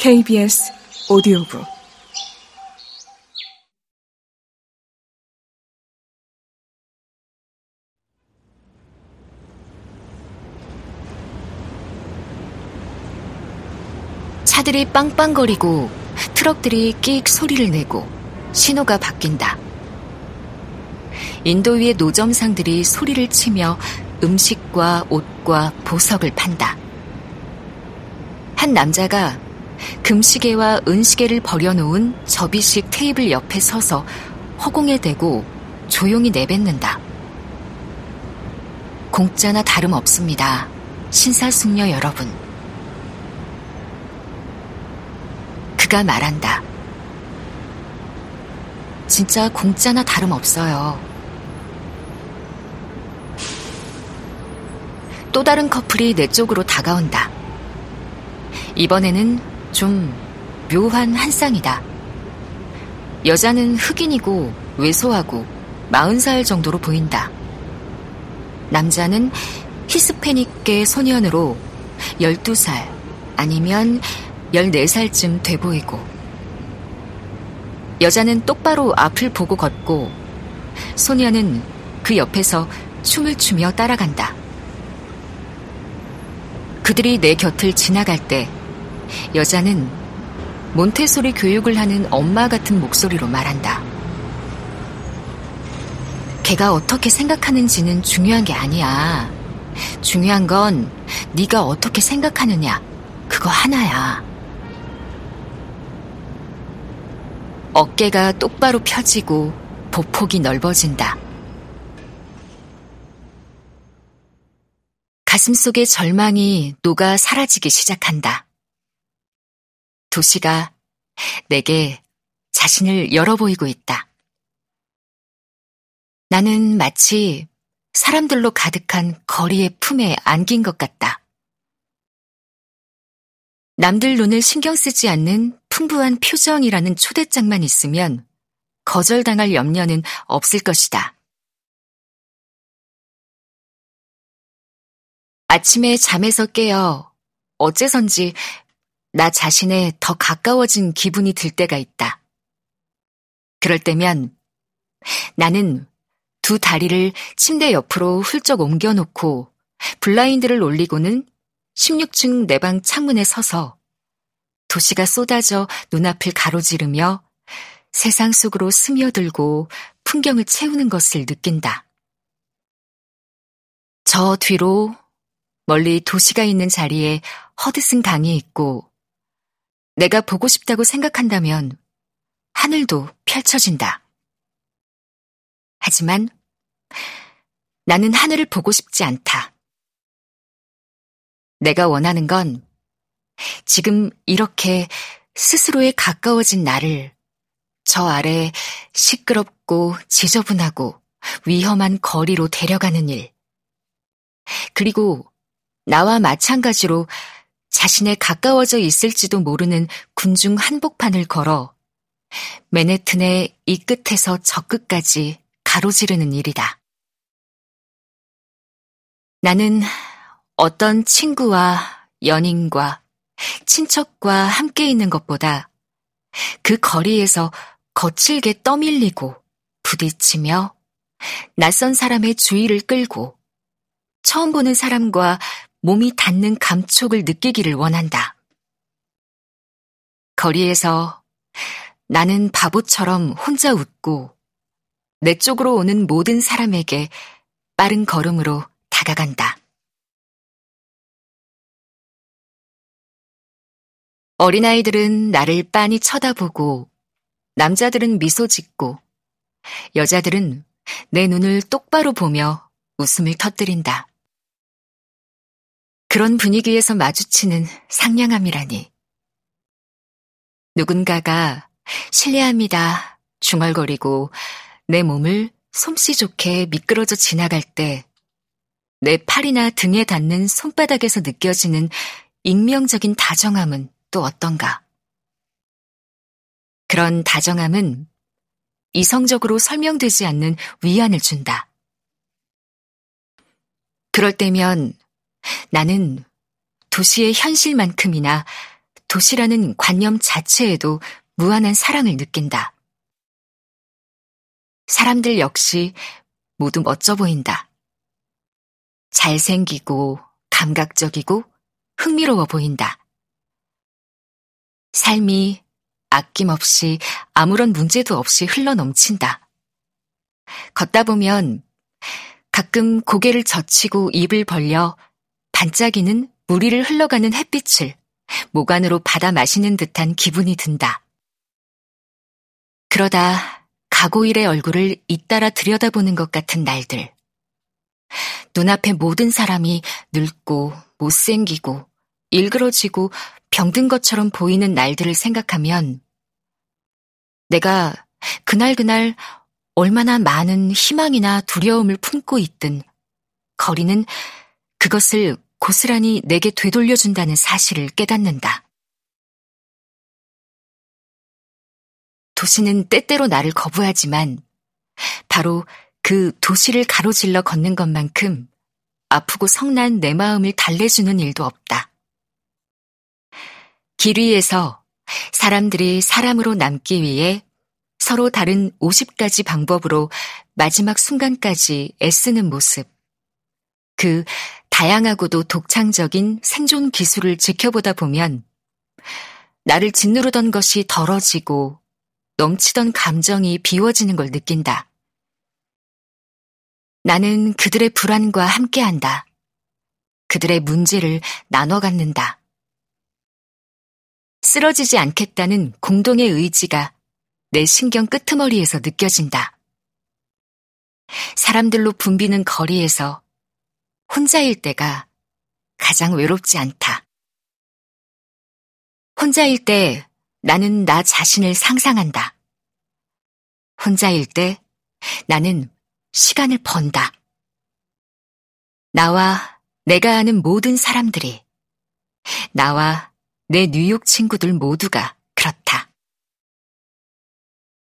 KBS 오디오북 차들이 빵빵거리고 트럭들이 끽 소리를 내고 신호가 바뀐다. 인도 위의 노점상들이 소리를 치며 음식과 옷과 보석을 판다. 한 남자가 금시계와 은시계를 버려놓은 접이식 테이블 옆에 서서 허공에 대고 조용히 내뱉는다. 공짜나 다름없습니다. 신사숙녀 여러분. 그가 말한다. 진짜 공짜나 다름없어요. 또 다른 커플이 내 쪽으로 다가온다. 이번에는 좀 묘한 한 쌍이다. 여자는 흑인이고 왜소하고 40살 정도로 보인다. 남자는 히스패닉계 소년으로 12살 아니면 14살쯤 돼 보이고 여자는 똑바로 앞을 보고 걷고 소년은 그 옆에서 춤을 추며 따라간다. 그들이 내 곁을 지나갈 때 여자는 몬테소리 교육을 하는 엄마 같은 목소리로 말한다. 걔가 어떻게 생각하는지는 중요한 게 아니야. 중요한 건 네가 어떻게 생각하느냐. 그거 하나야. 어깨가 똑바로 펴지고 보폭이 넓어진다. 가슴 속의 절망이 녹아 사라지기 시작한다. 도시가 내게 자신을 열어 보이고 있다. 나는 마치 사람들로 가득한 거리의 품에 안긴 것 같다. 남들 눈을 신경 쓰지 않는 풍부한 표정이라는 초대장만 있으면 거절당할 염려는 없을 것이다. 아침에 잠에서 깨어 어째선지 나 자신에 더 가까워진 기분이 들 때가 있다. 그럴 때면 나는 두 다리를 침대 옆으로 훌쩍 옮겨놓고 블라인드를 올리고는 16층 내 방 창문에 서서 도시가 쏟아져 눈앞을 가로지르며 세상 속으로 스며들고 풍경을 채우는 것을 느낀다. 저 뒤로 멀리 도시가 있는 자리에 허드슨 강이 있고 내가 보고 싶다고 생각한다면 하늘도 펼쳐진다. 하지만 나는 하늘을 보고 싶지 않다. 내가 원하는 건 지금 이렇게 스스로에 가까워진 나를 저 아래 시끄럽고 지저분하고 위험한 거리로 데려가는 일. 그리고 나와 마찬가지로 자신에 가까워져 있을지도 모르는 군중 한복판을 걸어 맨해튼의 이 끝에서 저 끝까지 가로지르는 일이다. 나는 어떤 친구와 연인과 친척과 함께 있는 것보다 그 거리에서 거칠게 떠밀리고 부딪히며 낯선 사람의 주의를 끌고 처음 보는 사람과 몸이 닿는 감촉을 느끼기를 원한다. 거리에서 나는 바보처럼 혼자 웃고 내 쪽으로 오는 모든 사람에게 빠른 걸음으로 다가간다. 어린아이들은 나를 빤히 쳐다보고 남자들은 미소 짓고 여자들은 내 눈을 똑바로 보며 웃음을 터뜨린다. 그런 분위기에서 마주치는 상냥함이라니. 누군가가 실례합니다. 중얼거리고 내 몸을 솜씨 좋게 미끄러져 지나갈 때 내 팔이나 등에 닿는 손바닥에서 느껴지는 익명적인 다정함은 또 어떤가? 그런 다정함은 이성적으로 설명되지 않는 위안을 준다. 그럴 때면 나는 도시의 현실만큼이나 도시라는 관념 자체에도 무한한 사랑을 느낀다. 사람들 역시 모두 멋져 보인다. 잘생기고 감각적이고 흥미로워 보인다. 삶이 아낌없이 아무런 문제도 없이 흘러 넘친다. 걷다 보면 가끔 고개를 젖히고 입을 벌려 반짝이는 무리를 흘러가는 햇빛을 목 안으로 받아 마시는 듯한 기분이 든다. 그러다 가고일의 얼굴을 잇따라 들여다보는 것 같은 날들. 눈앞에 모든 사람이 늙고 못생기고 일그러지고 병든 것처럼 보이는 날들을 생각하면 내가 그날 그날 얼마나 많은 희망이나 두려움을 품고 있든 거리는 그것을 고스란히 내게 되돌려준다는 사실을 깨닫는다. 도시는 때때로 나를 거부하지만 바로 그 도시를 가로질러 걷는 것만큼 아프고 성난 내 마음을 달래주는 일도 없다. 길 위에서 사람들이 사람으로 남기 위해 서로 다른 50가지 방법으로 마지막 순간까지 애쓰는 모습. 그 다양하고도 독창적인 생존 기술을 지켜보다 보면 나를 짓누르던 것이 덜어지고 넘치던 감정이 비워지는 걸 느낀다. 나는 그들의 불안과 함께한다. 그들의 문제를 나눠 갖는다. 쓰러지지 않겠다는 공동의 의지가 내 신경 끄트머리에서 느껴진다. 사람들로 붐비는 거리에서 혼자일 때가 가장 외롭지 않다. 혼자일 때 나는 나 자신을 상상한다. 혼자일 때 나는 시간을 번다. 나와 내가 아는 모든 사람들이, 나와 내 뉴욕 친구들 모두가 그렇다.